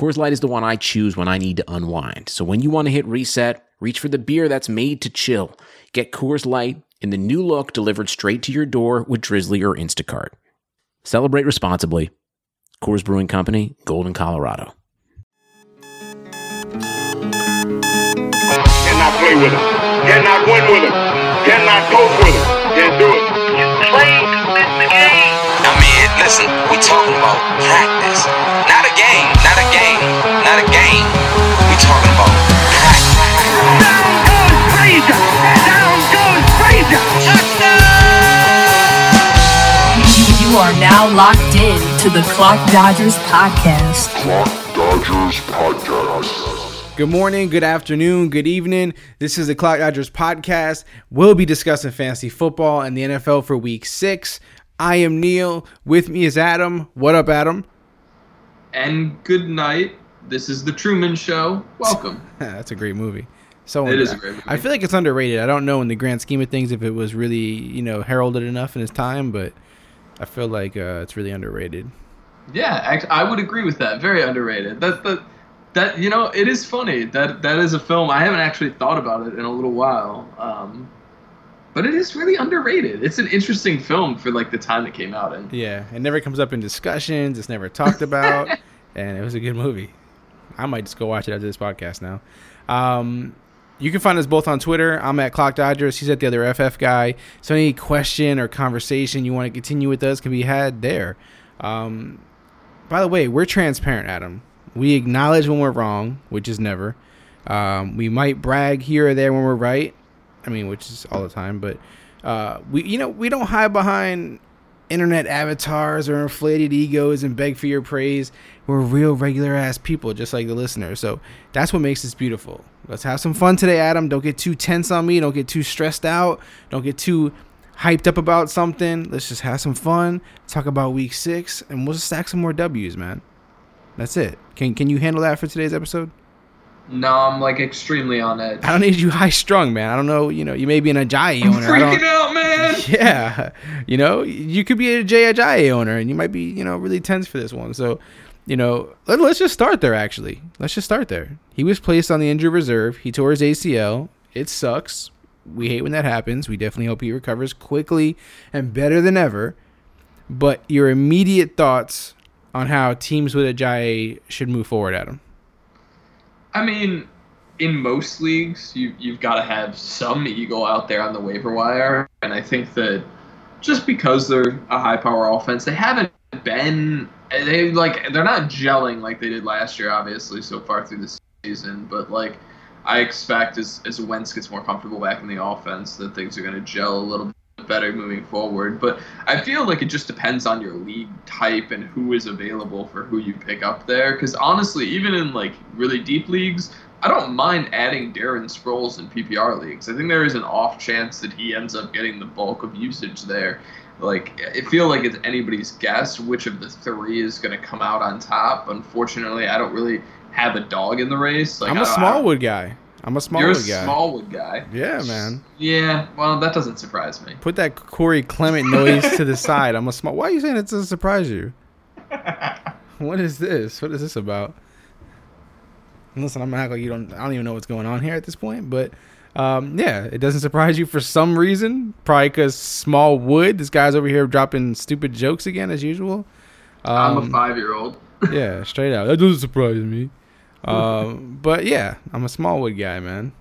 Coors Light is the one I choose when I need to unwind. So when you want to hit reset, reach for the beer that's made to chill. Get Coors Light in the new look delivered straight to your door with Drizzly or Instacart. Celebrate responsibly. Coors Brewing Company, Golden, Colorado. Cannot play with him. Cannot win with him. Cannot coach with him. Can't do it. You play to the game. I mean, listen, we talking about practice. Not a game, not a game, not game. We talking about practice. Down goes Frazier. Down goes Frazier. You are now locked in to the Clock Dodgers podcast. Clock Dodgers Podcast. Good morning, good afternoon, good evening. This is the Clock Dodgers podcast. We'll be discussing fantasy football and the NFL for week six. I am Neil. With me is Adam. What up, Adam? and good night. This is the Truman Show. Welcome. That's a great movie. So It is a great movie. I feel like it's underrated. I don't know in the grand scheme of things if it was really you know heralded enough in its time, but I feel like uh, it's really underrated. yeah, I would agree with that. Very underrated. That that that you know, it is funny that that is a film. I haven't actually thought about it in a little while. Um, but it is really underrated. It's an interesting film for like the time it came out in. Yeah, it never comes up in discussions. It's never talked about, and it was a good movie. I might just go watch it after this podcast now. Um, you can find us both on Twitter. I'm at Clock Dodgers. He's at the other FF guy. So any question or conversation you want to continue with us can be had there. Um, by the way, we're transparent, Adam. We acknowledge when we're wrong, which is never. Um, we might brag here or there when we're right. I mean, which is all the time, but uh, we, you know, we don't hide behind internet avatars or inflated egos and beg for your praise. We're real regular ass people, just like the listener. So that's what makes this beautiful. Let's have some fun today, Adam. Don't get too tense on me. Don't get too stressed out. Don't get too hyped up about something. Let's just have some fun. Talk about week six, and we'll just stack some more W's, man. That's it. Can Can you handle that for today's episode? No, I'm like extremely on edge. I don't need you high strung, man. I don't know. You know, you may be an Ajayi I'm owner. I don't- freaking out, man. yeah, you know, you could be a Jay Ajayi owner, and you might be, you know, really tense for this one. So, you know, let, let's just start there. Actually, let's just start there. He was placed on the injured reserve. He tore his ACL. It sucks. We hate when that happens. We definitely hope he recovers quickly and better than ever. But your immediate thoughts on how teams with Ajayi should move forward, Adam? I mean, in most leagues, you you've got to have some eagle out there on the waiver wire, and I think that just because they're a high power offense, they haven't been they like they're not gelling like they did last year, obviously so far through the season. But like I expect as as Wentz gets more comfortable back in the offense, that things are going to gel a little bit better moving forward. But I feel like it just depends on your league type and who is available for who you pick up there. Because honestly, even in like really deep leagues, I don't mind adding Darren Sproles in PPR leagues. I think there is an off chance that he ends up getting the bulk of usage there. Like I feel like it's anybody's guess which of the three is going to come out on top. Unfortunately, I don't really have a dog in the race. Like I'm a don't- I don't- Smallwood guy. I'm a Smallwood You're a Smallwood guy. Smallwood guy. yeah, man. Yeah, well, that doesn't surprise me. Put that Corey Clement noise to the side. I'm a small. Why are you saying it to surprise you? What is this? What is this about? Listen, I'm gonna act like you don't. I don't even know what's going on here at this point. But um, yeah, it doesn't surprise you for some reason. Probably because small wood. This guy's over here dropping stupid jokes again as usual. I'm a Um, five year old. yeah, straight out. That doesn't surprise me. Um, but yeah, I'm a Smallwood guy, man.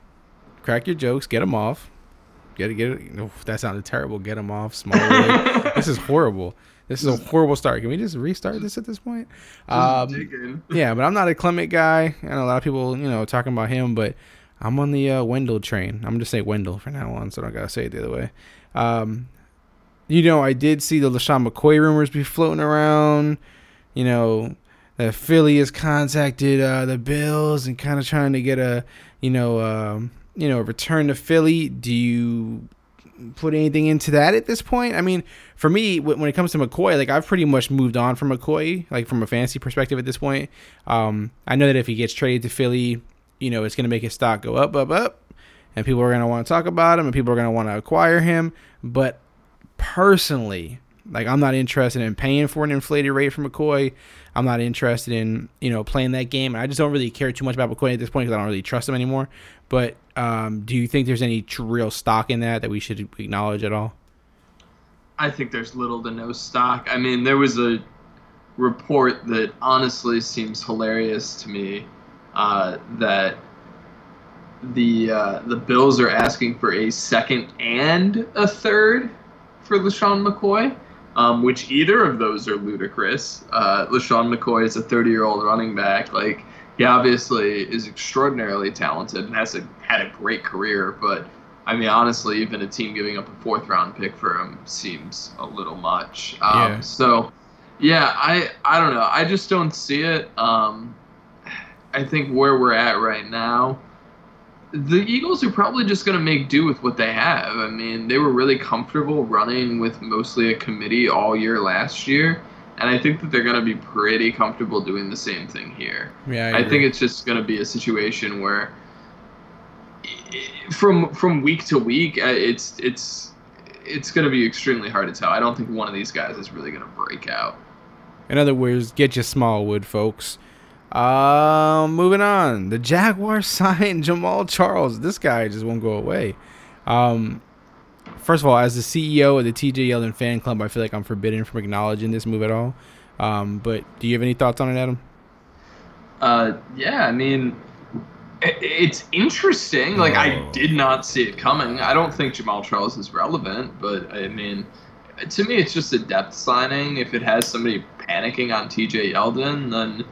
Crack your jokes, get them off. Get it, get it. That sounded terrible. Get them off, Smallwood. this is horrible. This is a horrible start. Can we just restart this at this point? Um, yeah, but I'm not a Clement guy. and a lot of people, you know, talking about him, but I'm on the uh, Wendell train. I'm just say Wendell for now on, so I don't gotta say it the other way. Um, you know, I did see the LeSean McCoy rumors be floating around. You know, that Philly has contacted uh, the Bills and kind of trying to get a, you know, um, you know, return to Philly. Do you put anything into that at this point? I mean, for me, when it comes to McCoy, like I've pretty much moved on from McCoy, like from a fantasy perspective at this point. Um, I know that if he gets traded to Philly, you know, it's going to make his stock go up, up, up, and people are going to want to talk about him, and people are going to want to acquire him. But personally, like I'm not interested in paying for an inflated rate for McCoy. I'm not interested in you know playing that game. I just don't really care too much about McCoy at this point because I don't really trust him anymore. But um, do you think there's any real stock in that that we should acknowledge at all? I think there's little to no stock. I mean, there was a report that honestly seems hilarious to me uh, that the uh, the Bills are asking for a second and a third for LeSean McCoy, um, which either of those are ludicrous. Uh, LeSean McCoy is a 30 year old running back. Like he obviously is extraordinarily talented and has a, had a great career, but I mean, honestly, even a team giving up a fourth round pick for him seems a little much. Um, Yeah. So, yeah, I I don't know. I just don't see it. Um, I think where we're at right now, the Eagles are probably just going to make do with what they have. I mean, they were really comfortable running with mostly a committee all year last year, and I think that they're going to be pretty comfortable doing the same thing here. Yeah, I think it's just going to be a situation where from from week to week uh, it's it's it's going to be extremely hard to tell. I don't think one of these guys is really going to break out. In other words, get your Smallwood, folks. Um, moving on. The Jaguars signed Jamaal Charles. This guy just won't go away. Um, first of all, as the CEO of the TJ Yeldon fan club, I feel like I'm forbidden from acknowledging this move at all. Um, but do you have any thoughts on it, Adam? Uh, yeah, I mean, it's interesting. Like I did not see it coming. I don't think Jamaal Charles is relevant, but I mean, to me, it's just a depth signing. If it has somebody panicking on TJ Yeldon, then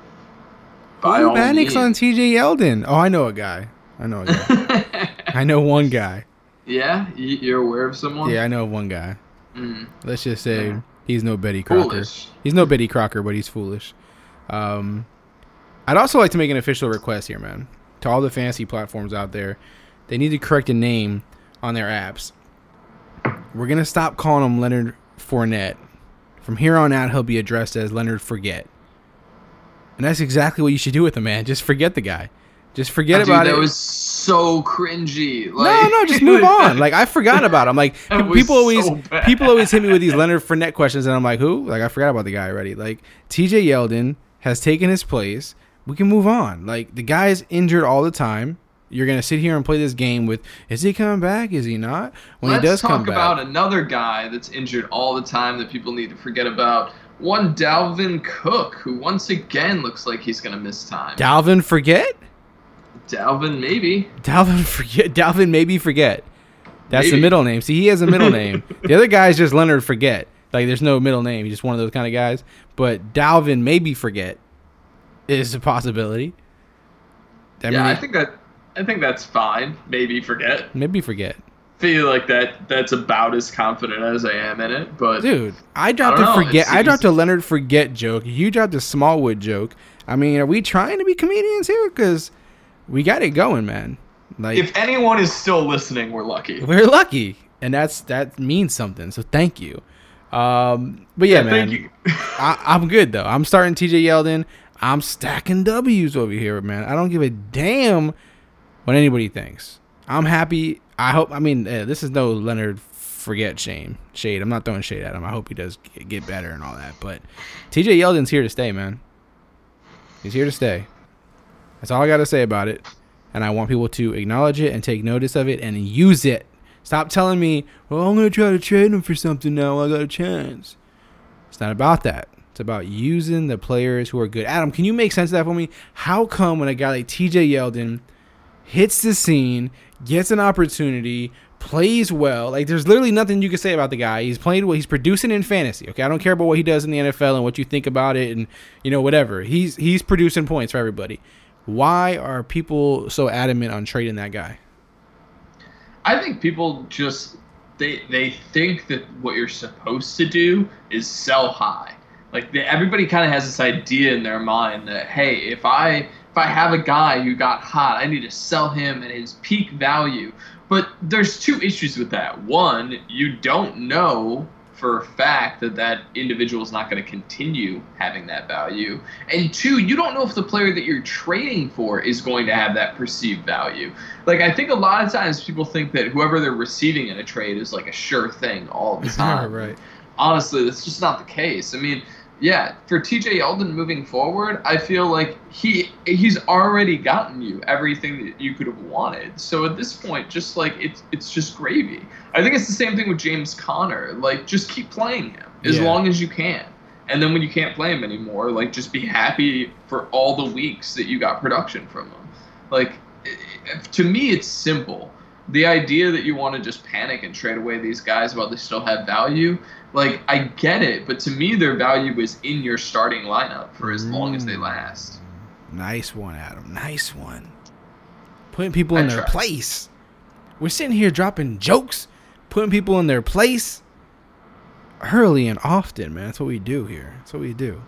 by Who all on. TJ Yeldon? Oh, I know a guy. I know a guy. I know one guy. yeah, you- you're aware of someone. Yeah, I know one guy. Mm, Let's just say he's no Betty Crocker. foolish. He's no Betty Crocker, but he's foolish. Um, I'd also like to make an official request here, man, to all the fantasy platforms out there. They need to correct a name on their apps. We're gonna stop calling him Leonard Fournette. From here on out, he'll be addressed as Leonard Forget. And that's exactly what you should do with a man. Just forget the guy. Just forget Oh, Dude, about that it. That was so cringy. No, Like, no, just move on. Like I forgot about him. Like That pe- was people always so people always hit me with these Leonard Fournette questions, and I'm like, who? Like I forgot about the guy already. Like T.J. Yeldon has taken his place. We can move on. Like the guy is injured all the time. You're gonna sit here and play this game with is he coming back? Is he not? When Let's he does come back, talk about another guy that's injured all the time that people need to forget about. One Dalvin Cook, who once again looks like he's gonna miss time. Dalvin forget. Dalvin, maybe. Dalvin forget. Dalvin maybe forget. That's the middle name. See, he has a middle name. The other guy is just Leonard Forget. Like, there's no middle name. He's just one of those kind of guys. But Dalvin maybe forget is a possibility. I yeah, I think that I think that's fine. Maybe forget. maybe forget. Feel like that that's about as confident as I am in it, but Dude, I dropped I a know. forget. It I dropped a Leonard Forget joke. You dropped a Smallwood joke. I mean, are we trying to be comedians here? Because we got it going, man. Like, if anyone is still listening, we're lucky. we're lucky, and that's that means something. So thank you. Um, but yeah, man. Thank you. I, I'm good though. I'm starting TJ Yeldon. I'm stacking W's over here, man. I don't give a damn what anybody thinks. I'm happy. I hope. I mean, eh, this is no Leonard forget shame shade. I'm not throwing shade at him. I hope he does get- get better and all that. But TJ Yeldon's here to stay, man. He's here to stay. That's all I got to say about it. And I want people to acknowledge it and take notice of it and use it. Stop telling me, well, I'm going to try to trade him for something now. I got a chance. It's not about that. It's about using the players who are good. Adam, can you make sense of that for me? How come when a guy like TJ Yeldon hits the scene, gets an opportunity, plays well, like there's literally nothing you can say about the guy. He's playing well, he's producing in fantasy. Okay, I don't care about what he does in the NFL and what you think about it and you know whatever. He's he's producing points for everybody. Why are people so adamant on trading that guy? I think people just they they think that what you're supposed to do is sell high. Like everybody kind of has this idea in their mind that hey, if I I have a guy who got hot, I need to sell him at his peak value. But there's two issues with that. One, you don't know for a fact that that individual is not going to continue having that value. And two, you don't know if the player that you're trading for is going to have that perceived value. Like, I think a lot of times people think that whoever they're receiving in a trade is like a sure thing all the time. right. Honestly, that's just not the case. I mean, yeah, for TJ Yeldon moving forward, I feel like he he's already gotten you everything that you could have wanted. So at this point, just like it's it's just gravy. I think it's the same thing with James Conner. Like just keep playing him as Yeah. long as you can. And then when you can't play him anymore, like just be happy for all the weeks that you got production from him. Like to me it's simple. The idea that you want to just panic and trade away these guys while they still have value, like I get it, but to me their value is in your starting lineup for as long as they Mm. last. Nice one, Adam. Nice one. Putting people I in their try. place. We're sitting here dropping jokes, putting people in their place early and often, man. That's what we do here. That's what we do.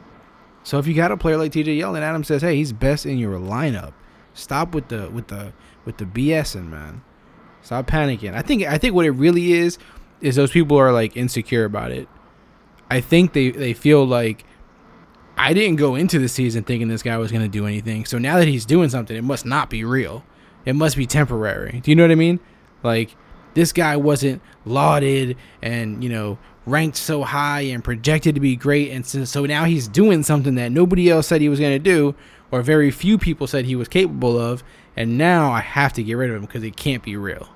So if you got a player like TJ Yeldon, Adam says, "Hey, he's best in your lineup." Stop with the with the with the BSing, man. Stop panicking. I think I think what it really is is those people are like insecure about it. I think they they feel like I didn't go into the season thinking this guy was going to do anything. So now that he's doing something, it must not be real. It must be temporary. Do you know what I mean? Like this guy wasn't lauded and, you know, ranked so high and projected to be great and so, so now he's doing something that nobody else said he was going to do or very few people said he was capable of and now I have to get rid of him because it can't be real.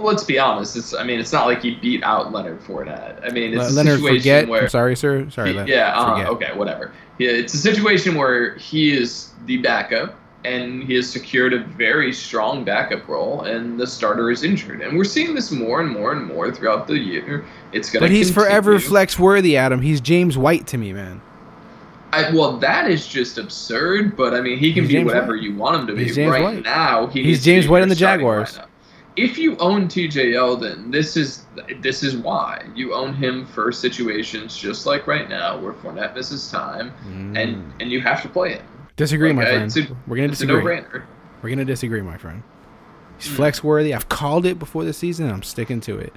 Well, let's be honest. It's I mean it's not like he beat out Leonard Fournette. I mean it's Le- a situation forget. where I'm sorry, sir. Sorry. He- yeah, uh, okay, whatever. Yeah, it's a situation where he is the backup, and he has secured a very strong backup role, and the starter is injured, and we're seeing this more and more and more throughout the year. It's gonna. But he's forever flex worthy, Adam. He's James White to me, man. I, well, that is just absurd. But I mean, he can He's be James whatever White. you want him to be. He's James right White. now, he He's James White in the Jaguars. lineup. If you own T.J. Yeldon, this is this is why you own him for situations just like right now, where Fournette misses time, and and you have to play it. Disagree, my Like, uh, friend. a- We're gonna disagree. We're gonna disagree, my friend. He's flex worthy. I've called it before the season. I'm sticking to it.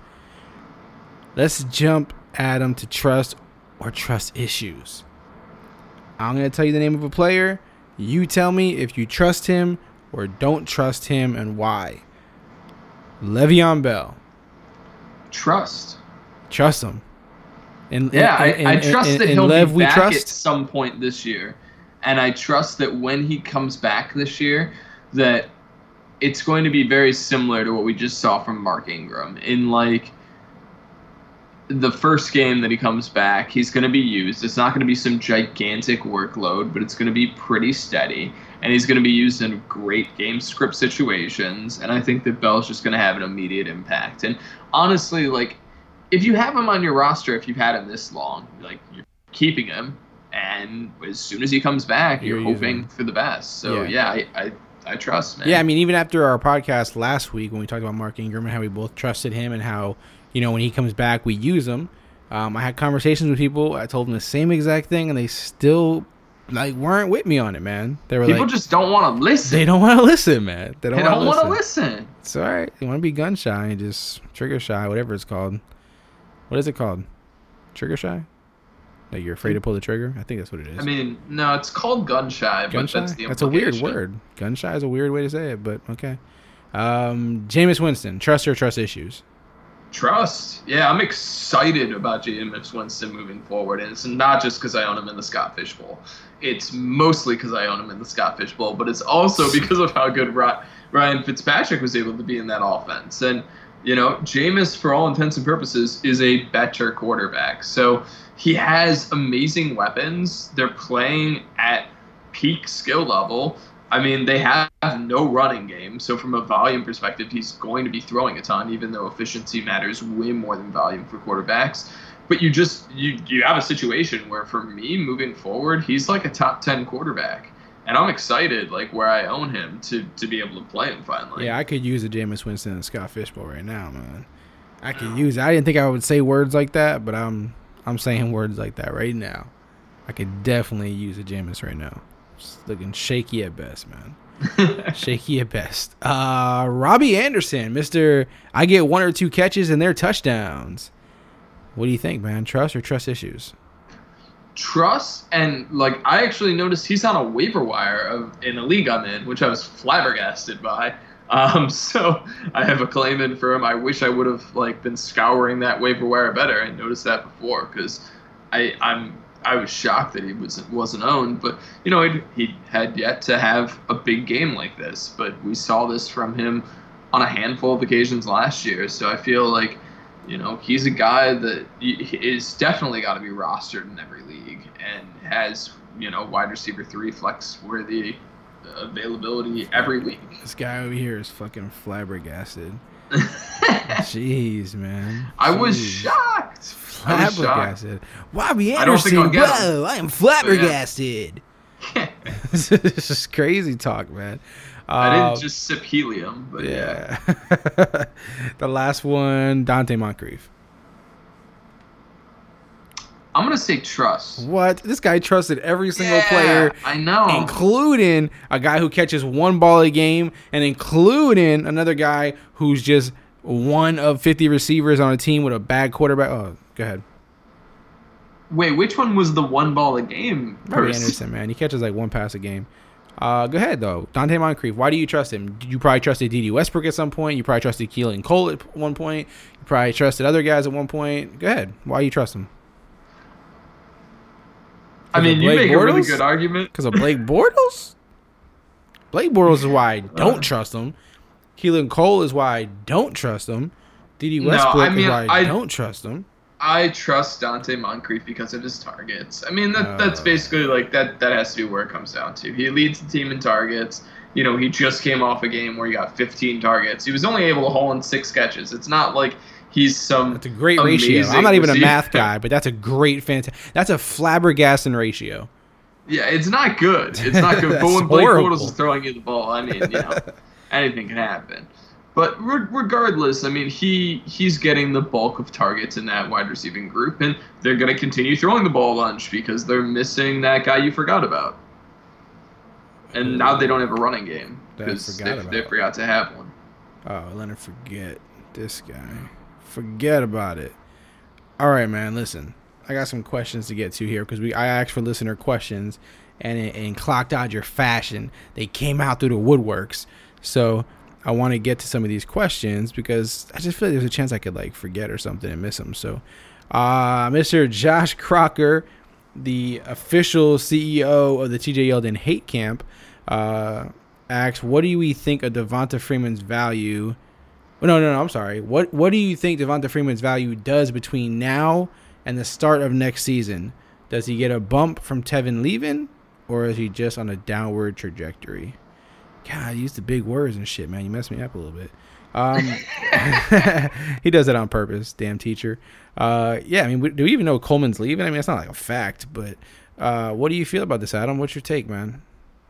Let's jump Adam to trust or trust issues. I'm gonna tell you the name of a player. You tell me if you trust him or don't trust him and why. Le'Veon Bell. Trust. Trust him. And Yeah, I, and- I and- trust and- that he'll Lev be back trust. at some point this year, and I trust that when he comes back this year, that it's going to be very similar to what we just saw from Mark Ingram in like the first game that he comes back, he's going to be used. It's not going to be some gigantic workload, but it's going to be pretty steady. And he's going to be used in great game script situations. And I think that Bell's just going to have an immediate impact. And honestly, like, if you have him on your roster, if you've had him this long, like, you're keeping him. And as soon as he comes back, You're you're, hoping for the best. So, Yeah. yeah, I, I, I trust, man. Yeah, I mean, even after our podcast last week when we talked about Mark Ingram and how we both trusted him and how, you know, when he comes back, we use him. Um, I had conversations with people. I told them the same exact thing, and they still like weren't with me on it, man. They were People like, just don't want to listen. they don't want to listen, man. They don't, They don't want to listen. It's all right. You want to be gun shy and just trigger shy, whatever it's called. What is it called? Trigger shy? Like you're afraid to pull the trigger? I think that's what it is. I mean, no, it's called gun shy, gun but shy? that's the That's a weird word. Gun shy is a weird way to say it, but okay. Um, Jameis Winston, trust or trust issues? Trust. Yeah, I'm excited about Jameis Winston moving forward, and it's not just because I own him in the Scott Fish Bowl. It's mostly because I own him in the Scott Fish Bowl, but it's also because of how good Ryan Fitzpatrick was able to be in that offense. And you know, Jameis, for all intents and purposes, is a better quarterback. So he has amazing weapons. They're playing at peak skill level. I mean, they have no running game, so from a volume perspective, he's going to be throwing a ton, even though efficiency matters way more than volume for quarterbacks. But you just you you have a situation where, for me, moving forward, he's like a top ten quarterback, and I'm excited, like where I own him, to to be able to play him finally. Yeah, I could use a Jameis Winston and Scott Fishbowl right now, man. I could use it. I didn't think I would say words like that, but I'm I'm saying words like that right now. I could definitely use a Jameis right now. Looking shaky at best, man. shaky at best. Uh, Robbie Anderson, Mister. I get one or two catches and they're touchdowns. What do you think, man? Trust or trust issues? Trust and like I actually noticed he's on a waiver wire of in a league I'm in, which I was flabbergasted by. Um, so I have a claim in for him. I wish I would have like been scouring that waiver wire better. I noticed that before because I I'm I was shocked that he wasn't wasn't owned. But you know he he had yet to have a big game like this. But we saw this from him on a handful of occasions last year. So I feel like you know he's a guy that is definitely got to be rostered in every league and has you know wide receiver three flex worthy availability every week. This guy over here is fucking flabbergasted. Jeez, man. I was Jeez. shocked. I was shocked. Flabbergasted. Robbie I don't think I'll Anderson. Whoa, I am flabbergasted. this is crazy talk, man. I didn't uh, just sip helium, but yeah. Yeah. the last one, Donte Moncrief. I'm gonna say trust. What? This guy trusted every single Yeah, player, I know. including a guy who catches one ball a game, and including another guy who's just one of 50 receivers on a team with a bad quarterback. Oh, go ahead. Wait, which one was the one ball a game? Robbie? Anderson, man. He catches like one pass a game. Uh, go ahead though, Donte Moncrief. Why do you trust him? Did you probably trusted Dede Westbrook at some point? You probably trusted Keelan Cole at one point. You probably trusted other guys at one point. Go ahead. Why do you trust him? I mean, you make a really good argument. Because of Blake Bortles? Blake Bortles is why I don't trust him. Keelan Cole is why I don't trust him. Dede No, Westbrook I mean, is why I, I- don't trust him. I trust Donte Moncrief because of his targets. I mean, that that's Uh. basically like that. That has to be where it comes down to. He leads the team in targets. You know, he just came off a game where he got 15 targets. He was only able to haul in six catches. It's not like he's some. That's a great ratio. I'm not even a math guy, but that's a great fantastic. That's a flabbergasting ratio. Yeah, it's not good. It's not good. but when Blake horrible. Bortles is throwing you the ball, I mean, you know, anything can happen. But re- regardless, I mean, he he's getting the bulk of targets in that wide receiving group, and they're going to continue throwing the ball a bunch because they're missing that guy you forgot about. And now they don't have a running game because they, they forgot to have one. Oh, let her forget this guy. Forget about it. All right, man. Listen, I got some questions to get to here because we I asked for listener questions, and in, clock dodger fashion, they came out through the woodworks. So I want to get to some of these questions because I just feel like there's a chance I could like forget or something and miss them. So, uh, Mr. Josh Crocker, the official CEO of the TJ Yeldon Hate Camp, uh, asks, "What do we think of Devonta Freeman's value?" No, no, no. I'm sorry. What What do you think Devonta Freeman's value does between now and the start of next season? Does he get a bump from Tevin leaving, or is he just on a downward trajectory? God, use the big words and shit, man. You messed me up a little bit. Um, he does it on purpose, damn teacher. Uh, yeah, I mean, do we even know Coleman's leaving? I mean, it's not like a fact, but uh, what do you feel about this, Adam? What's your take, man?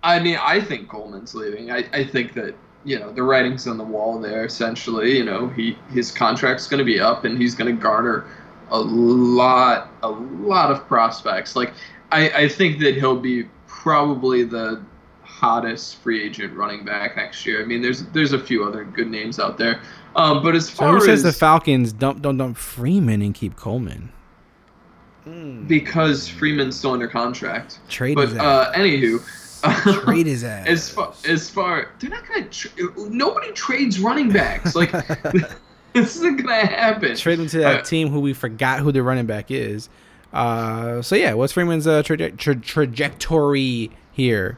I mean, I think Coleman's leaving. I, I think that you know the writing's on the wall there. Essentially, you know, he his contract's going to be up, and he's going to garner a lot, a lot of prospects. Like, I, I think that he'll be probably the hottest free agent running back next year. I mean, there's there's a few other good names out there, um, but as So far who says as the Falcons dump, don't dump Freeman and keep Coleman? because Freeman's still under contract. Trade But uh, ass. anywho. Trade his ass. as far as far they're not gonna tra- nobody trades running backs like this isn't gonna happen Trade him to that Uh, team who we forgot who the running back is. Uh, so yeah, what's Freeman's uh, traje- tra- trajectory here?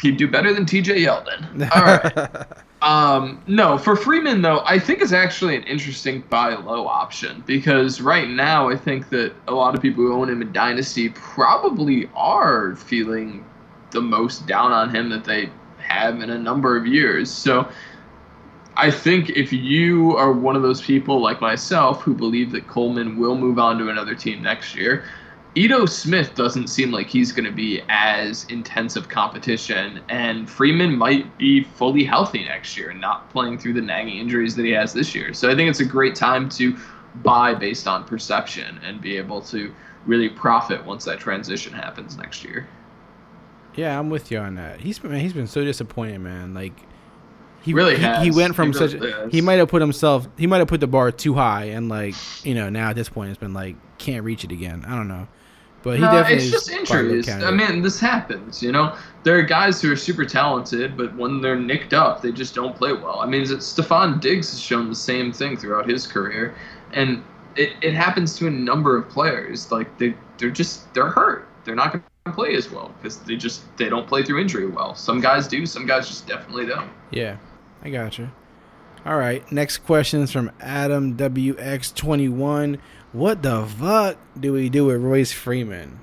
he'd do better than tj yeldon all right um no for freeman though i think it's actually an interesting buy low option because right now i think that a lot of people who own him in dynasty probably are feeling the most down on him that they have in a number of years so I think if you are one of those people like myself who believe that Coleman will move on to another team next year, Ito Smith doesn't seem like he's going to be as intensive competition, and Freeman might be fully healthy next year, and not playing through the nagging injuries that he has this year. So I think it's a great time to buy based on perception and be able to really profit once that transition happens next year. Yeah, I'm with you on that. He's been man, he's been so disappointed, man. Like he Really he, has. he went from He such really has. he might have put himself he might have put the bar too high and like you know now at this point it's been like can't reach it again. I don't know, but he No, definitely it's just is probably a injuries. I mean, this happens. You know, there are guys who are super talented, but when they're nicked up, they just don't play well. I mean, Stefon Diggs has shown the same thing throughout his career, and it, it happens to a number of players. Like they they're just they're hurt. They're not going to play as well because they just they don't play through injury well. Some guys do. Some guys just definitely don't. Yeah, I got you. All right, next question is from Adam WX21. What the fuck do we do with Royce Freeman?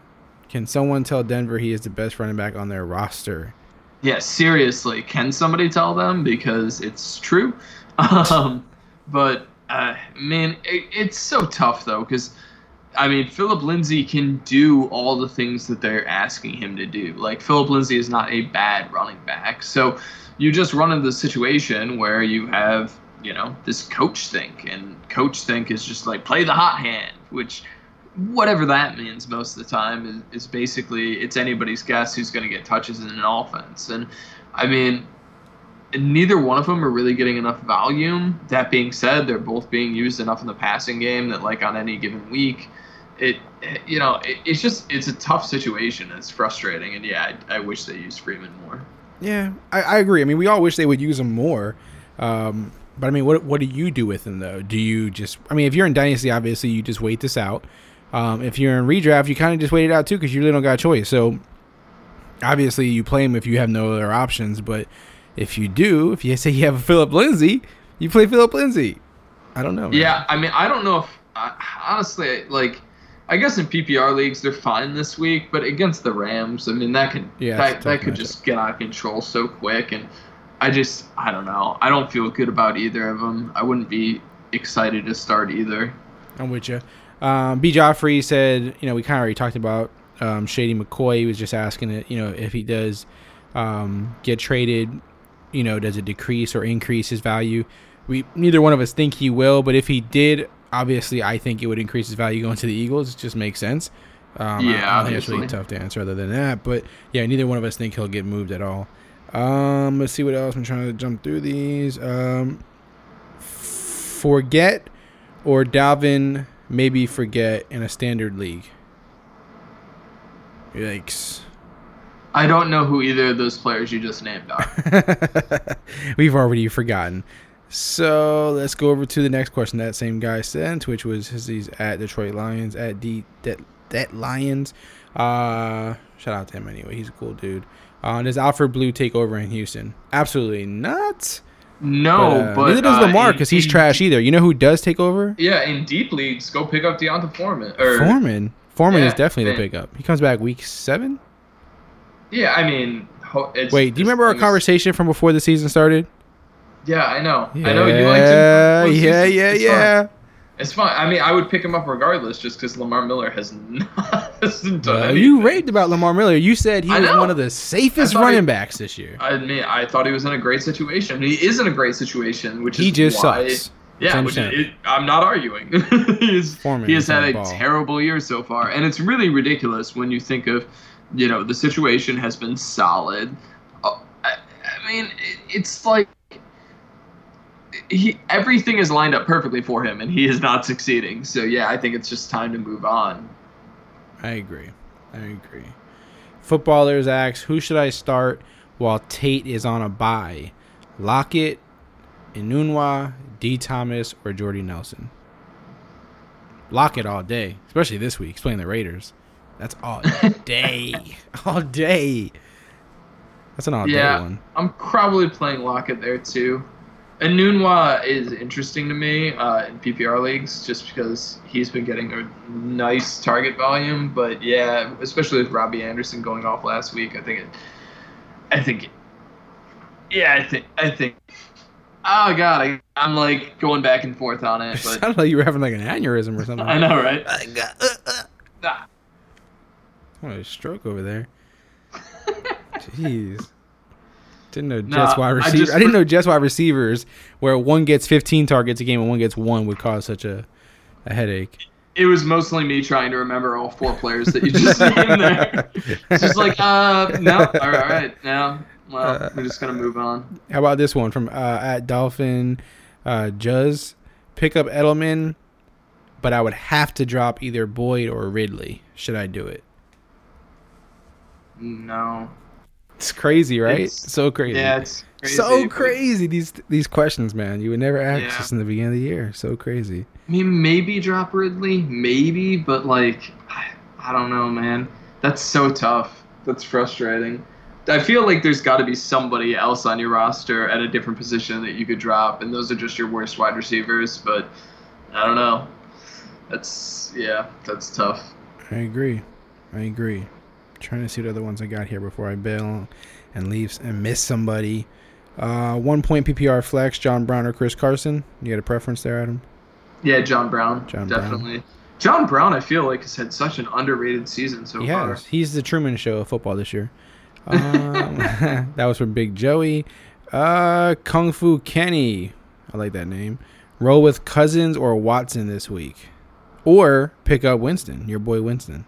Can someone tell Denver he is the best running back on their roster? Yeah, seriously, can somebody tell them because it's true? Um, but uh, man, it, it's so tough though because I mean Philip Lindsay can do all the things that they're asking him to do. Like Philip Lindsay is not a bad running back, so you just run into the situation where you have you know this coach think, and coach think is just like play the hot hand, which whatever that means most of the time is, is basically it's anybody's guess who's going to get touches in an offense. And I mean, neither one of them are really getting enough volume. That being said, they're both being used enough in the passing game that like on any given week, it you know it, it's just it's a tough situation. It's frustrating, and yeah, I, I wish they used Freeman more. Yeah, I, I agree. I mean, we all wish they would use him more. Um, but I mean, what what do you do with him though? Do you just? I mean, if you're in dynasty, obviously you just wait this out. Um, if you're in redraft, you kind of just wait it out too because you really don't got a choice. So obviously you play him if you have no other options. But if you do, if you say you have a Philip Lindsay, you play Philip Lindsay. I don't know. man. Yeah, I mean, I don't know if honestly, like, I guess in PPR leagues they're fine this week, but against the Rams, I mean, that could Yeah, that, it's a tough that could just get out of control so quick, and I just I don't know. I don't feel good about either of them. I wouldn't be excited to start either. I'm with you. Um, B. Joffrey said, you know, we kind of already talked about um, Shady McCoy. He was just asking it, you know, if he does um, get traded, you know, does it decrease or increase his value? We neither one of us think he will, but if he did, obviously, I think it would increase his value going to the Eagles. It just makes sense. Um, I- Yeah, I, think it's really tough to answer other than that. But yeah, neither one of us think he'll get moved at all. Um, let's see what else. I'm trying to jump through these. Um, forget or Dalvin maybe forget in a standard league. Yikes. I don't know who either of those players you just named are. We've already forgotten. So let's go over to the next question that same guy sent, which was his, he's at Detroit Lions at D that that Lions. Uh, shout out to him anyway. He's a cool dude. Uh, does Alfred Blue take over in Houston? Absolutely not. No, uh, but neither does uh, Lamar because he's trash either. You know who does take over? Yeah, in deep leagues, go pick up D'Onta Foreman. Or Foreman. Foreman is Yeah, definitely the pickup. He comes back week seven. yeah, I mean, it's, Wait, do you remember our conversation from before the season started? Yeah, I know. Yeah, I know you like him. yeah, postseason. yeah, It's yeah. fine. It's fine. I mean, I would pick him up regardless, just because Lamar Miller has not done anything. you raved about Lamar Miller. You said he was one of the safest thought he- running backs this year. I mean, I thought he was in a great situation. He is in a great situation, which He is just why, sucks. Yeah, which it, I'm not arguing. He's, he has had a ball. terrible year so far, and it's really ridiculous when you think of, you know, the situation has been solid. Uh, I mean, it's like he everything is lined up perfectly for him, and he is not succeeding. So yeah, I think it's just time to move on. I agree. I agree. Footballers ask, who should I start while Tate is on a bye? Lockett, Enunwa, D. Thomas, or Jordy Nelson? Lockett all day, especially this week. He's playing the Raiders. That's all day. all day. That's an all day yeah, one. I'm probably playing Lockett there too. And Nunwa is interesting to me uh, in PPR leagues just because he's been getting a nice target volume. But yeah, especially with Robbie Anderson going off last week, I think it. I think. It, yeah, I think. I think. Oh god, I, I'm like going back and forth on it, It but sounded like you were having like an aneurysm or something. I know, right? Ah. What a stroke over there. Jeez. Didn't know Nah, Jets wide I receivers. just I, didn't know Jets wide receivers where one gets 15 targets a game and one gets one would cause such a, a headache. it was mostly me trying to remember all four players that you just named there. It's just like, uh, no, all right, all right, no. Well, we're just gonna move on. How about this one from uh, at Dolphin uh, Juz? Pick up Edelman, but I would have to drop either Boyd or Ridley. Should I do it? No. It's crazy, right? It's- so crazy. Yeah, it's crazy, so crazy. These these questions, man. You would never ask Yeah. this in the beginning of the year. So crazy. I mean, maybe drop Ridley, maybe, but like, I, I don't know, man. That's so tough. That's frustrating. I feel like there's got to be somebody else on your roster at a different position that you could drop, and those are just your worst wide receivers. But I don't know. That's yeah, that's tough. I agree. I agree. Trying to see what other ones I got here before I bail and leave and miss somebody. Uh, one point PPR flex, John Brown or Chris Carson. You got a preference there, Adam? Yeah, John Brown, John Brown. definitely. John Brown, I feel like has had such an underrated season so He far. has. He's the Truman Show of football this year. Um, that was from Big Joey. Uh, Kung Fu Kenny. I like that name. Roll with Cousins or Watson this week. Or pick up Winston, your boy Winston.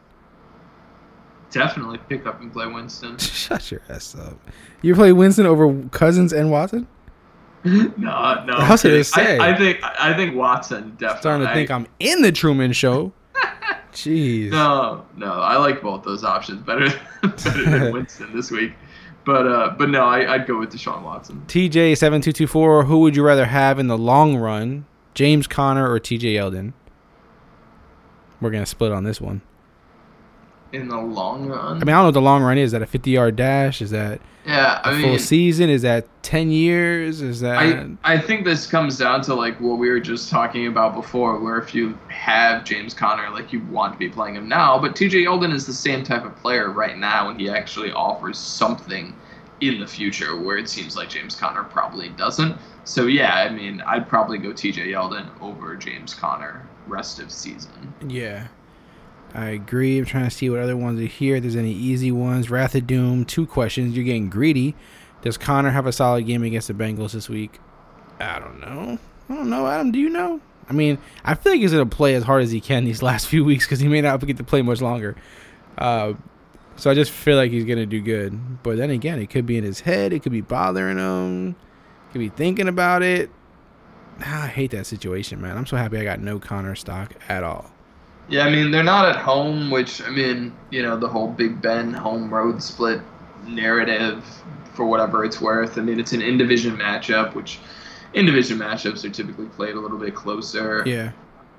Definitely pick up and play Winston. Shut your ass up. You play Winston over Cousins and Watson? no, no. I I'm was gonna say. I, I think I think Watson definitely. Starting to think I'm in the Truman Show. Jeez. No, no, I like both those options better, better than Winston this week. But uh, but no, I, I'd go with Deshaun Watson. TJ7224, who would you rather have in the long run? James Conner or TJ Yeldon? We're going to split on this one. In the long run, I mean, I don't know what the long run is. Is that a 50 yard dash? Is that yeah, a I full season? Is that 10 years? Is that. I I think this comes down to like what we were just talking about before, where if you have James Conner, like you want to be playing him now, but T.J. Yeldon is the same type of player right now, and he actually offers something in the future where it seems like James Conner probably doesn't. So yeah, I mean, I'd probably go T.J. Yeldon over James Conner rest of season. yeah. I agree. I'm trying to see what other ones are here. If there's any easy ones. Wrath of Doom, two questions. You're getting greedy. Does Conner have a solid game against the Bengals this week? I don't know. I don't know, Adam. Do you know? I mean, I feel like he's going to play as hard as he can these last few weeks because he may not get to play much longer. Uh, so I just feel like he's going to do good. But then again, it could be in his head. It could be bothering him. Could be thinking about it. Ah, I hate that situation, man. I'm so happy I got no Conner stock at all. Yeah, I mean they're not at home, which I mean you know the whole Big Ben home road split narrative for whatever it's worth. I mean it's an in division matchup, which in division matchups are typically played a little bit closer. Yeah.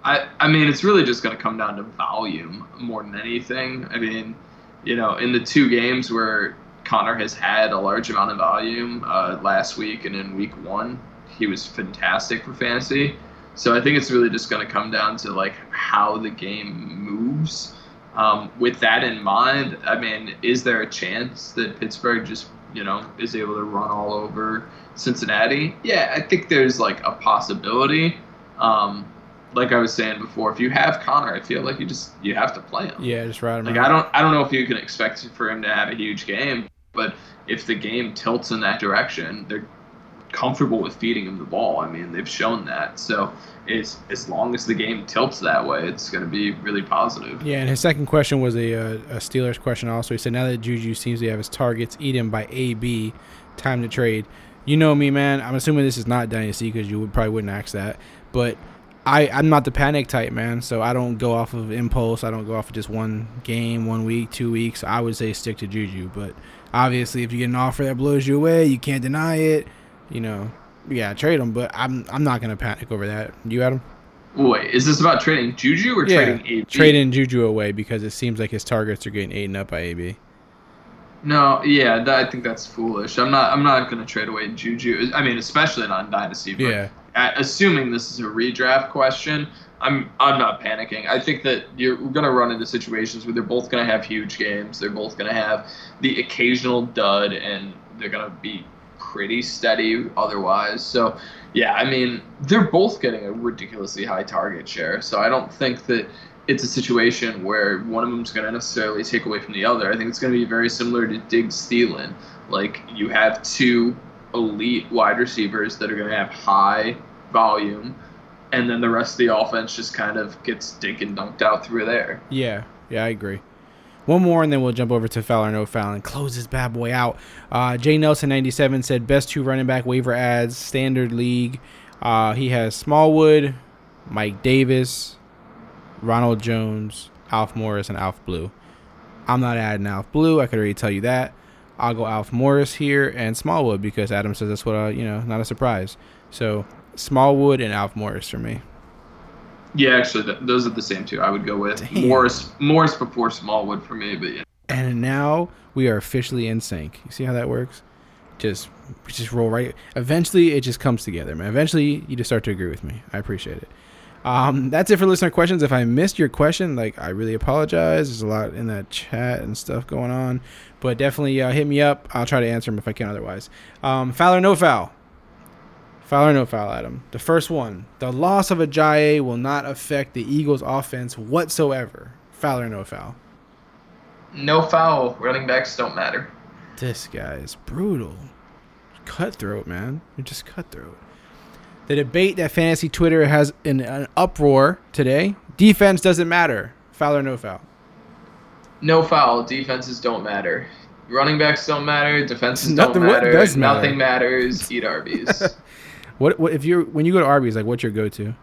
I I mean it's really just going to come down to volume more than anything. I mean, you know, in the two games where Conner has had a large amount of volume uh, last week and in week one, he was fantastic for fantasy. So I think it's really just going to come down to like how the game moves. Um, with that in mind, I mean, is there a chance that Pittsburgh just you know is able to run all over Cincinnati? Yeah, I think there's like a possibility. Um, like I was saying before, if you have Conner, I feel like you just you have to play him. Yeah, just ride him Like out. I don't I don't know if you can expect for him to have a huge game, but if the game tilts in that direction, they're comfortable with feeding him the ball. I mean, they've shown that. So it's as long as the game tilts that way, it's going to be really positive. Yeah, and his second question was a, uh, a Steelers question also. He said, now that Juju seems to have his targets eaten by AB, time to trade. You know me, man. I'm assuming this is not Dynasty because you would probably wouldn't ask that. But I, I'm not the panic type, man. So I don't go off of impulse. I don't go off of just one game, one week, two weeks. I would say stick to Juju. But obviously, if you get an offer that blows you away, you can't deny it. You know, yeah, trade him. But I'm I'm not gonna panic over that. You, Adam? Wait, is this about trading Juju or trading AB? trading Juju away because it seems like his targets are getting eaten up by AB. No, yeah, that, I think that's foolish. I'm not. I'm not going to trade away Juju. I mean, especially not in Dynasty. But Yeah. assuming this is a redraft question, I'm I'm not panicking. I think that you're going to run into situations where they're both going to have huge games. They're both going to have the occasional dud, and they're going to be pretty steady otherwise. So, yeah, I mean, they're both getting a ridiculously high target share. So I don't think that it's a situation where one of them's going to necessarily take away from the other. I think it's going to be very similar to Diggs Thielen. Like you have two elite wide receivers that are going to have high volume, and then the rest of the offense just kind of gets dink and dunked out through there. Yeah, yeah, I agree. One more, and then we'll jump over to foul or no foul and close this bad boy out. Uh, Jay Nelson ninety seven said best two running back waiver ads standard league. Uh, he has Smallwood, Mike Davis, Ronald Jones, Alf Morris, and Alf Blue. I'm not adding Alf Blue. I could already tell you that. I'll go Alf Morris here and Smallwood because Adam says that's what I, you know, not a surprise. So Smallwood and Alf Morris for me. Yeah, actually, th- those are the same two. I would go with Damn. Morris. Morris before Smallwood for me, but yeah. And now we are officially in sync. You see how that works? Just just roll right. Eventually, it just comes together, man. Eventually, you just start to agree with me. I appreciate it. Um, that's it for listener questions. If I missed your question, like I really apologize. There's a lot in that chat and stuff going on, but definitely uh, hit me up. I'll try to answer them if I can. Otherwise, um, foul or no foul. Foul or no foul, Adam. The first one. The loss of a Ajayi will not affect the Eagles' offense whatsoever. Foul or no foul. No foul. Running backs don't matter. This guy is brutal. Cutthroat, man. You're just cutthroat. The debate that fantasy Twitter has in an uproar today. Defense doesn't matter. Foul or no foul. No foul. Defenses don't matter. Running backs don't matter. Defenses Nothing- don't matter. does matter? Nothing matters. Eat Arby's. What what if you're when you go to Arby's, like what's your go to?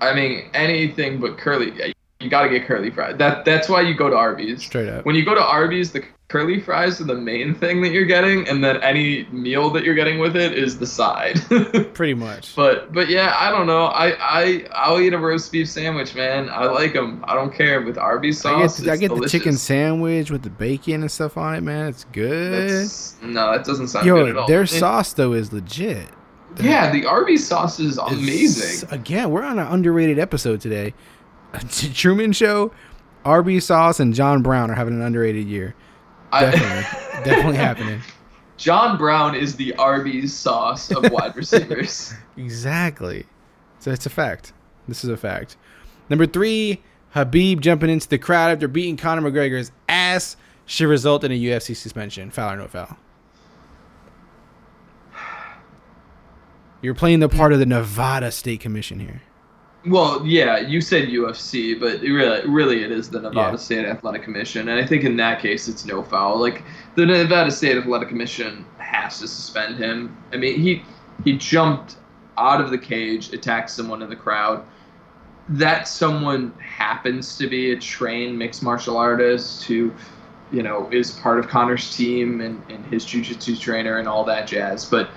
I mean, anything but curly. You got to get curly fries. That that's why you go to Arby's. Straight up. When you go to Arby's, the curly fries are the main thing that you're getting, and then any meal that you're getting with it is the side. Pretty much. But but yeah, I don't know. I I I'll eat a roast beef sandwich, man. I like them. I don't care with Arby's I get, sauce. I get the chicken sandwich with the bacon and stuff on it, man. It's good. That's, no, that doesn't sound good at Yo, all. their It- sauce though is legit. Yeah, the Arby's sauce is It's- amazing. Again, we're on an underrated episode today. Truman Show, Arby's sauce, and John Brown are having an underrated year. I- Definitely, definitely happening. John Brown is the Arby's sauce of wide receivers. Exactly. So it's a fact. This is a fact. Number three, Khabib jumping into the crowd after beating Conor McGregor's ass should result in a UFC suspension. Foul or no foul? You're playing the part of the Nevada State Commission here. Well, yeah, you said UFC, but really, really, it is the Nevada Yeah. State Athletic Commission, and I think in that case, it's no foul. Like the Nevada State Athletic Commission has to suspend him. I mean, he he jumped out of the cage, attacked someone in the crowd. That someone happens to be a trained mixed martial artist who, you know, is part of Conor's team and, and his jujitsu trainer and all that jazz. But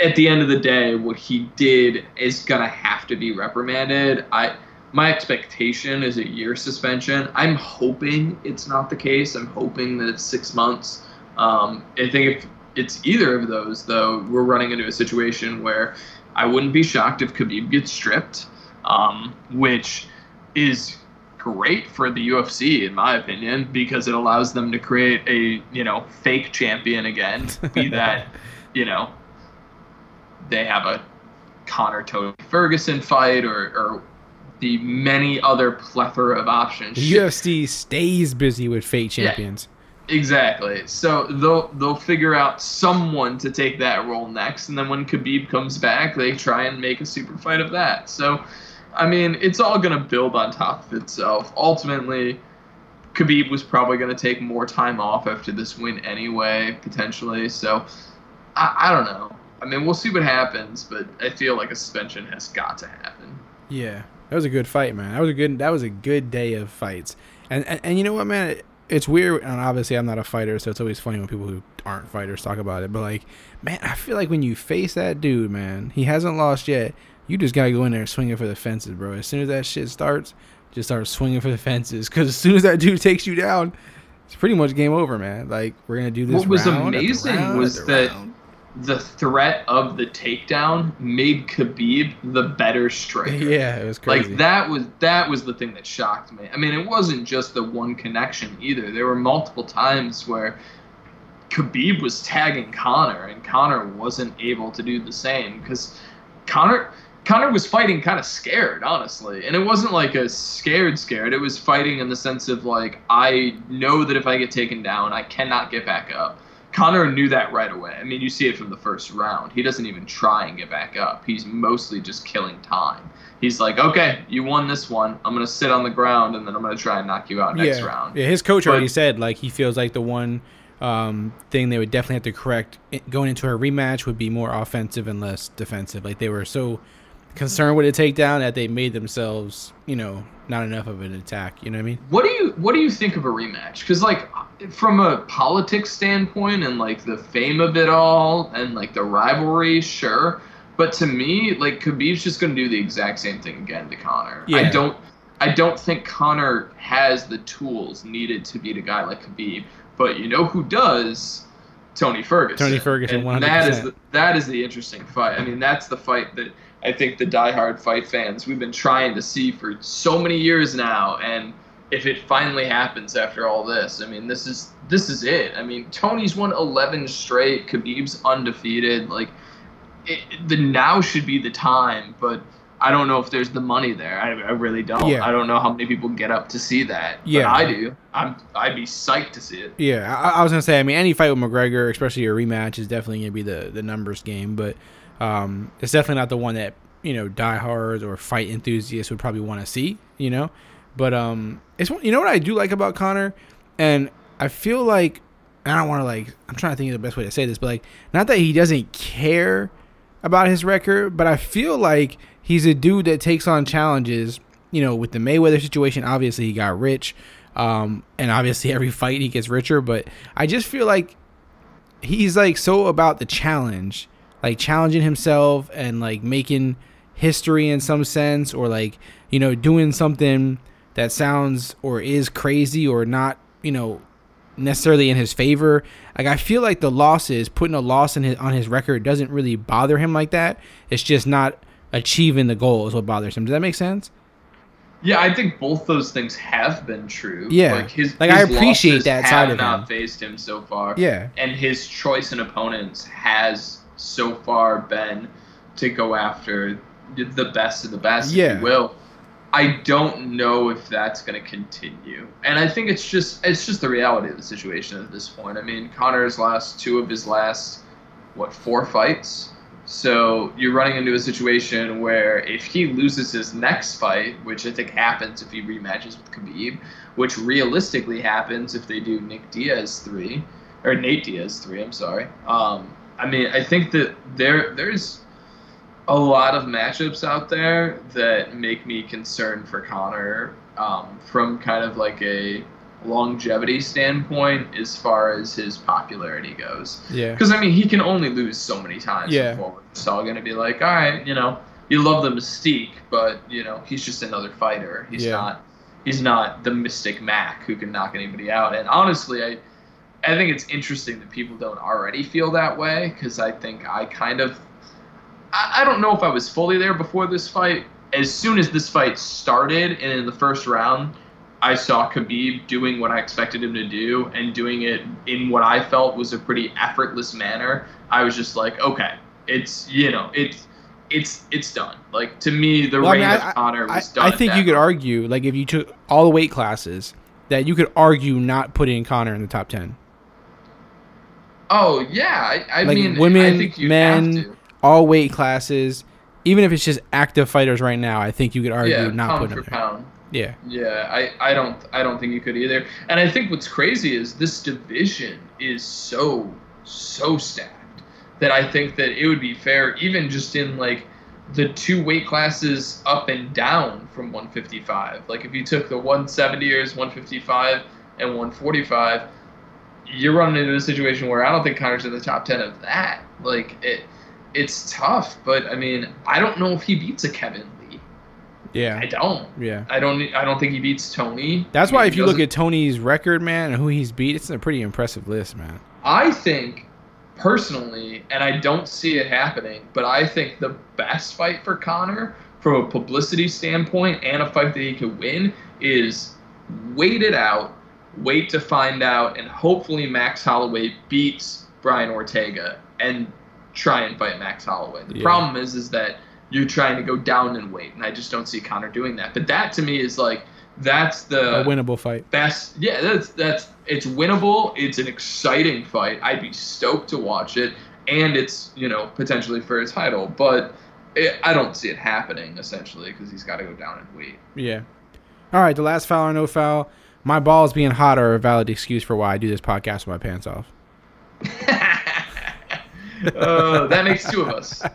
at the end of the day, what he did is gonna have to be reprimanded. I my expectation is a year suspension. I'm hoping it's not the case. I'm hoping that it's six months. Um, I think if it's either of those, though, we're running into a situation where I wouldn't be shocked if Khabib gets stripped, um, which is great for the UFC in my opinion because it allows them to create a you know fake champion again. Be that you know they have a Conor Tony Ferguson fight or, or the many other plethora of options. The UFC stays busy with fake Yeah. champions. Exactly. So they'll they'll figure out someone to take that role next, and then when Khabib comes back, they try and make a super fight of that. So, I mean, it's all gonna build on top of itself. Ultimately, Khabib was probably gonna take more time off after this win anyway, potentially. So, I, I don't know. I mean, we'll see what happens, but I feel like a suspension has got to happen. Yeah, that was a good fight, man. That was a good. That was a good day of fights. And and, and you know what, man? It- It's weird, and obviously I'm not a fighter, so it's always funny when people who aren't fighters talk about it. But like, man, I feel like when you face that dude, man, he hasn't lost yet. You just gotta go in there swinging for the fences, bro. As soon as that shit starts, just start swinging for the fences. Because as soon as that dude takes you down, it's pretty much game over, man. Like we're gonna do this. What was amazing was that round. The threat of the takedown made Khabib the better striker. yeah, it was crazy. Like that was that was the thing that shocked me. I mean, it wasn't just the one connection either. There were multiple times where Khabib was tagging Conor, and Conor wasn't able to do the same because Conor Conor was fighting kind of scared, honestly, and it wasn't like a scared scared. It was fighting in the sense of like I know that if I get taken down, I cannot get back up. Conor knew that right away. I mean, you see it from the first round. He doesn't even try and get back up. He's mostly just killing time. He's like, okay, you won this one. I'm gonna sit on the ground and then I'm gonna try and knock you out next yeah. round. Yeah, his coach But- already said like he feels like the one um, thing they would definitely have to correct going into a rematch would be more offensive and less defensive. Like they were so concerned with a takedown that they made themselves, you know, not enough of an attack. You know what I mean? What do you what do you think of a rematch? Because like from a politics standpoint and like the fame of it all and like the rivalry, sure. But to me, like Khabib's just gonna do the exact same thing again to Conor. I don't I don't think Conor has the tools needed to beat a guy like Khabib. But you know who does? Tony Ferguson. Tony Ferguson, And that is 100%. the, that is the interesting fight. I mean, that's the fight that I think the diehard fight fans we've been trying to see for so many years now, and if it finally happens after all this, I mean, this is this is it. I mean, Tony's won 11 straight. Khabib's undefeated. Like, it, the now should be the time, but. I don't know if there's the money there. I, I really don't. Yeah. I don't know how many people get up to see that. Yeah. But I do. I'm. I'd be psyched to see it. Yeah, I, I was gonna say. I mean, any fight with McGregor, especially a rematch, is definitely gonna be the the numbers game. But um, it's definitely not the one that you know diehards or fight enthusiasts would probably want to see. You know, but um, it's you know what I do like about Conor, and I feel like I don't want to like I'm trying to think of the best way to say this, but like not that he doesn't care about his record, but I feel like he's a dude that takes on challenges. You know, with the Mayweather situation, obviously he got rich, um, and obviously every fight he gets richer. But I just feel like he's like so about the challenge, like challenging himself and like making history in some sense, or like you know doing something that sounds or is crazy or not, you know, necessarily in his favor. Like I feel like the losses, putting a loss in his on his record doesn't really bother him like that. It's just not achieving the goal is what bothers him. Does that make sense? Yeah, I think both those things have been true. Yeah. like his Like, I appreciate that have side of not him. faced him so far. Yeah. and his choice in opponents has so far been to go after the best of the best, if Yeah. you will. I don't know if that's going to continue, and I think it's just it's just the reality of the situation at this point. I mean, Conor's lost two of his last what four fights. So you're running into a situation where if he loses his next fight, which I think happens if he rematches with Khabib, which realistically happens if they do Nick Diaz three or Nate Diaz three. I'm sorry. Um, I mean, I think that there there's a lot of matchups out there that make me concerned for Conor um, from kind of like a longevity standpoint as far as his popularity goes. Yeah. Because I mean, he can only lose so many times Yeah. before it's all gonna be like, all right, you know, you love the mystique, but you know, he's just another fighter. He's Yeah. not, he's not the Mystic Mac who can knock anybody out. And honestly, I, I think it's interesting that people don't already feel that way because I think I kind of, I, I don't know if I was fully there before this fight. As soon as this fight started, and in the first round, I saw Khabib doing what I expected him to do and doing it in what I felt was a pretty effortless manner. I was just like, okay, it's you know, it's it's it's done. Like to me, the Well, I reign mean, of I- Conor I, was done. I think you could argue, like, if you took all the weight classes, that you could argue not putting Conor in the top ten. Oh yeah, I, I Like mean, I women, think you have men, all weight classes. Even if it's just active fighters right now, I think you could argue Yeah, not putting them there. pound. Yeah, Yeah, I, I don't I don't think you could either. And I think what's crazy is this division is so so stacked that I think that it would be fair even just in like the two weight classes up and down from 155. Like if you took the 170ers, 155 and 145, you're running into a situation where I don't think Conor's in the top 10 of that. Like it it's tough, but I mean, I don't know if he beats a Kevin Lee. yeah, I don't. yeah. I don't. I don't think he beats Tony. That's I why if you look at Tony's record, man, and who he's beat, it's a pretty impressive list, man. I think personally, and I don't see it happening, but I think the best fight for Conor from a publicity standpoint and a fight that he could win is wait it out, wait to find out, and hopefully Max Holloway beats Brian Ortega and try and fight Max Holloway. The Yeah. problem is, is that you're trying to go down in weight, and I just don't see Conor doing that. But that to me is like that's the a winnable fight. best. Yeah, that's that's it's winnable. It's an exciting fight. I'd be stoked to watch it, and it's you know potentially for a title, but it, I don't see it happening essentially because he's got to go down in weight. Yeah. All right, the last foul or no foul. My balls being hot are a valid excuse for why I do this podcast with my pants off. Uh, that makes two of us.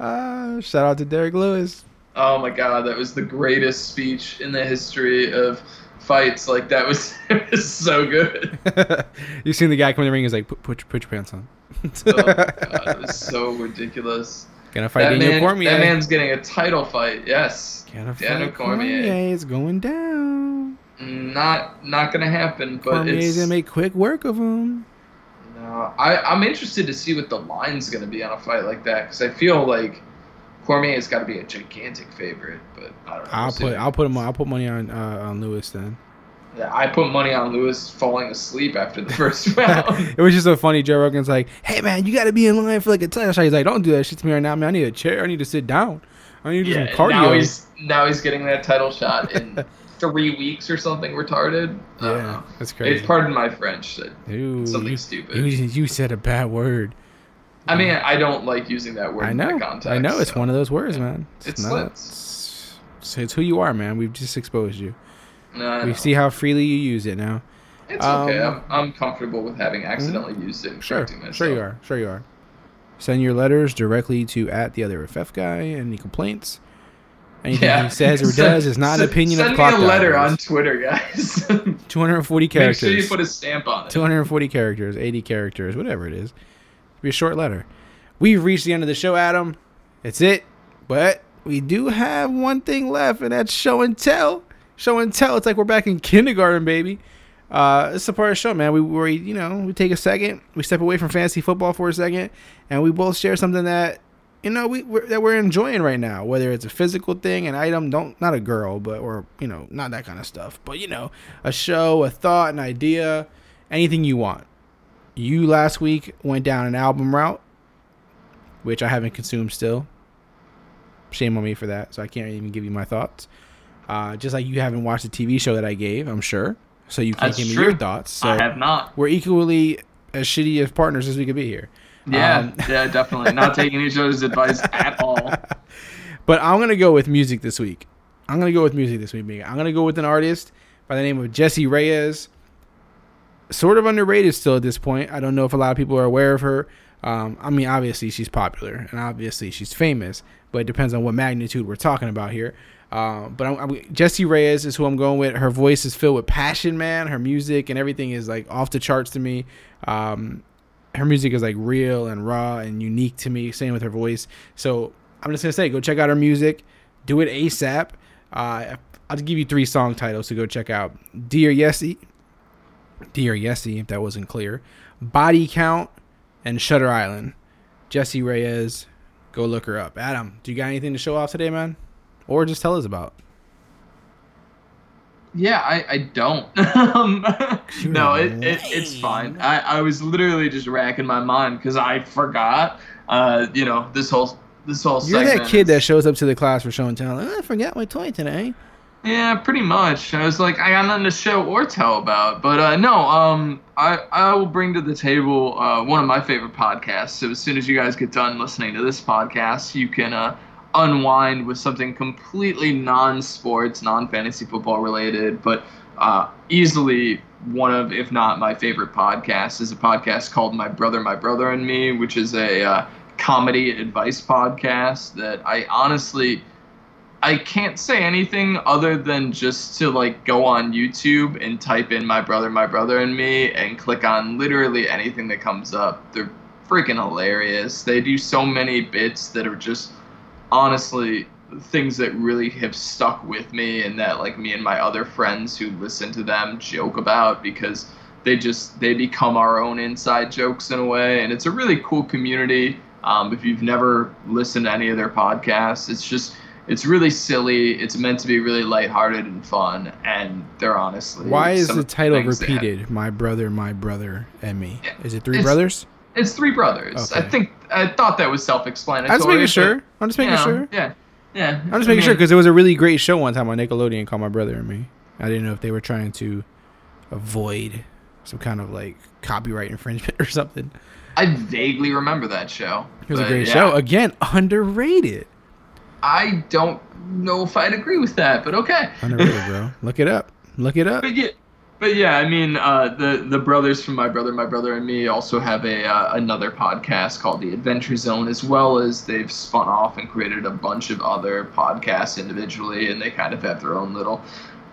Uh, shout out to Derrick Lewis. Oh my god, that was the greatest speech in the history of fights. Like that was, was so good. you seen the guy come in the ring? He's like, put put your, put your pants on. Oh my god, it was so ridiculous. Gonna fight That, Daniel man, Cormier. that man's getting a title fight. Yes, Gonna Daniel fight Cormier. Cormier. It's going down. Not not gonna happen. But Cormier's it's gonna make quick work of him. no. I I'm interested to see what the line's gonna be on a fight like that because I feel like Cormier's got to be a gigantic favorite. But I don't know. I'll put I'll put him I'll put money on uh, on Lewis then. Yeah, I put money on Lewis falling asleep after the first round. it was just so funny. Joe Rogan's like, "Hey man, you got to be in line for like a title shot." He's like, "Don't do that shit to me right now, man. I need a chair. I need to sit down. I need to do some cardio." now he's now he's getting that title shot in three weeks or something retarded. Yeah, know. that's crazy. It's pardon my French. Ooh, something you, stupid. You, you said a bad word. I mean, I don't like using that word I in know. that context. I know. It's so. one of those words, man. It not- It's, it's who you are, man. We've just exposed you. No, We see how freely you use it now. It's okay. um, I'm, I'm comfortable with having accidentally used it. and Sure, correcting sure you are. Sure you are. Send your letters directly to at the other FF guy. Any complaints? Anything Yeah. he says or does is not an opinion send of Clock Send me a letter on Twitter, guys. 240 characters. Make sure you put a stamp on it. 240 characters, 80 characters, whatever it is. Be a short letter. We've reached the end of the show, Adam. It's it. But we do have one thing left, and that's show and tell. Show and tell. It's like we're back in kindergarten, baby. Uh, it's a part of the show, man. We, we, you know, we take a second, we step away from fantasy football for a second, and we both share something that, you know, we we're, that we're enjoying right now. Whether it's a physical thing, an item, don't not a girl, but or you know, not that kind of stuff. But you know, a show, a thought, an idea, anything you want. You last week went down an album route, which I haven't consumed still. Shame on me for that, so I can't even give you my thoughts. Uh, just like you haven't watched the TV show that I gave, I'm sure, so you can't That's give me your thoughts. So I have not. we're equally as shitty as partners as we could be here. Yeah, Um, yeah, definitely. Not taking each other's advice at all. But I'm gonna go with music this week. I'm gonna go with music this week. I'm gonna go with an artist by the name of Jessie Reyez. Sort of underrated still at this point. I don't know if a lot of people are aware of her. Um, I mean, obviously she's popular and obviously she's famous, but it depends on what magnitude we're talking about here. Um, but I'm, I'm, Jessie Reyez is who I'm going with. Her voice is filled with passion, man. Her music and everything is like off the charts to me. Um, her music is like real and raw and unique to me. Same with her voice. So I'm just gonna say, go check out her music. Do it ASAP. Uh, I'll give you three song titles to go check out: "Dear Yessi," "Dear Yessi," if that wasn't clear, "Body Count," and "Shutter Island." Jessie Reyez, go look her up. Adam, do you got anything to show off today, man? Or just tell us about? Yeah, I, I don't. um, no, it, it, it's fine. I, I was literally just racking my mind because I forgot. Uh, you know, this whole this whole. You're that kid that shows up to the class for show and tell. "Oh, I forgot my toy today. Yeah, pretty much. I was like, I got nothing to show or tell about. But uh, no, um, I I will bring to the table uh, one of my favorite podcasts. So as soon as you guys get done listening to this podcast, you can uh, unwind with something completely non-sports, non-fantasy football related, but uh, easily one of, if not my favorite podcasts, is a podcast called My Brother, My Brother and Me, which is a uh, comedy advice podcast that I honestly. I can't say anything other than just to like go on YouTube and type in my brother, my brother and me and click on literally anything that comes up. They're freaking hilarious. They do so many bits that are just honestly things that really have stuck with me and that like me and my other friends who listen to them joke about because they just they become our own inside jokes in a way and it's a really cool community um, if you've never listened to any of their podcasts it's just it's really silly it's meant to be really lighthearted and fun and they're honestly Why is the title repeated? My brother, my brother, and me. Yeah, Is it three brothers? It's three brothers i think i thought that was self-explanatory I'm just making sure. I'm just making yeah, sure. Yeah. Yeah. I'm just making sure because it was a really great show one time on Nickelodeon called My Brother and Me. I didn't know if they were trying to avoid some kind of like copyright infringement or something. I vaguely remember that show. It was a great yeah, show. Again, underrated. I don't know if I'd agree with that, but okay. Underrated, bro. Look it up. Look it up. But yeah, but yeah, I mean, uh, the the brothers from my brother, my brother and me also have a uh, another podcast called The Adventure Zone, as well as they've spun off and created a bunch of other podcasts individually, and they kind of have their own little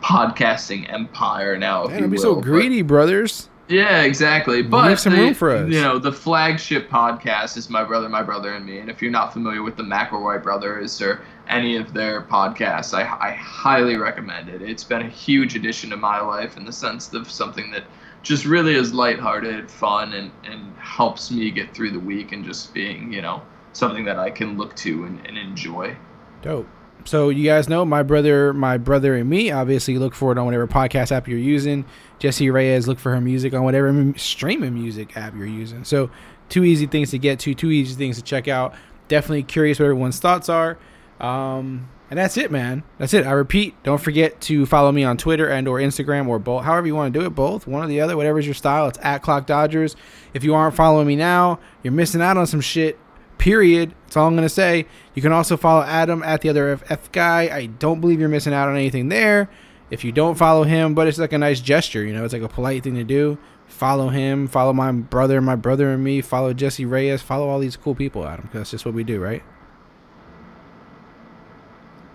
podcasting empire now. Man, you don't be so But- brothers. yeah, exactly. But Leave some room for us. You know, the flagship podcast is My Brother, My Brother, and Me. And if you're not familiar with the McElroy brothers or any of their podcasts, I, I highly recommend it. It's been a huge addition to my life in the sense of something that just really is lighthearted, fun, and, and helps me get through the week and just being, you know, something that I can look to and, and enjoy. Dope. So you guys know my brother, my brother and me. Obviously, look for it on whatever podcast app you're using. Jessie Reyez, look for her music on whatever streaming music app you're using. So two easy things to get to, two easy things to check out. Definitely curious what everyone's thoughts are. Um, and that's it, man. That's it. I repeat, don't forget to follow me on Twitter and or Instagram or both. However you want to do it, both, one or the other, whatever's your style. It's at Clock Dodgers. If you aren't following me now, you're missing out on some shit. Period. That's all I'm gonna say. You can also follow Adam at the other FF guy. I don't believe you're missing out on anything there. If you don't follow him, but it's like a nice gesture, you know, it's like a polite thing to do. Follow him. Follow my brother, my brother and me. Follow Jessie Reyez. Follow all these cool people, Adam. Because that's just what we do, right?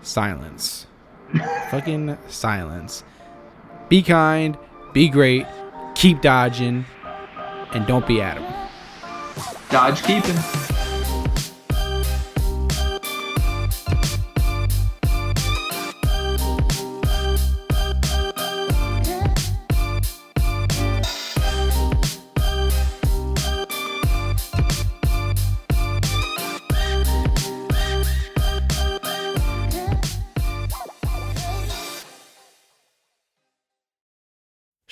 Silence. Fucking silence. Be kind. Be great. Keep dodging. And don't be Adam. Dodge keeping.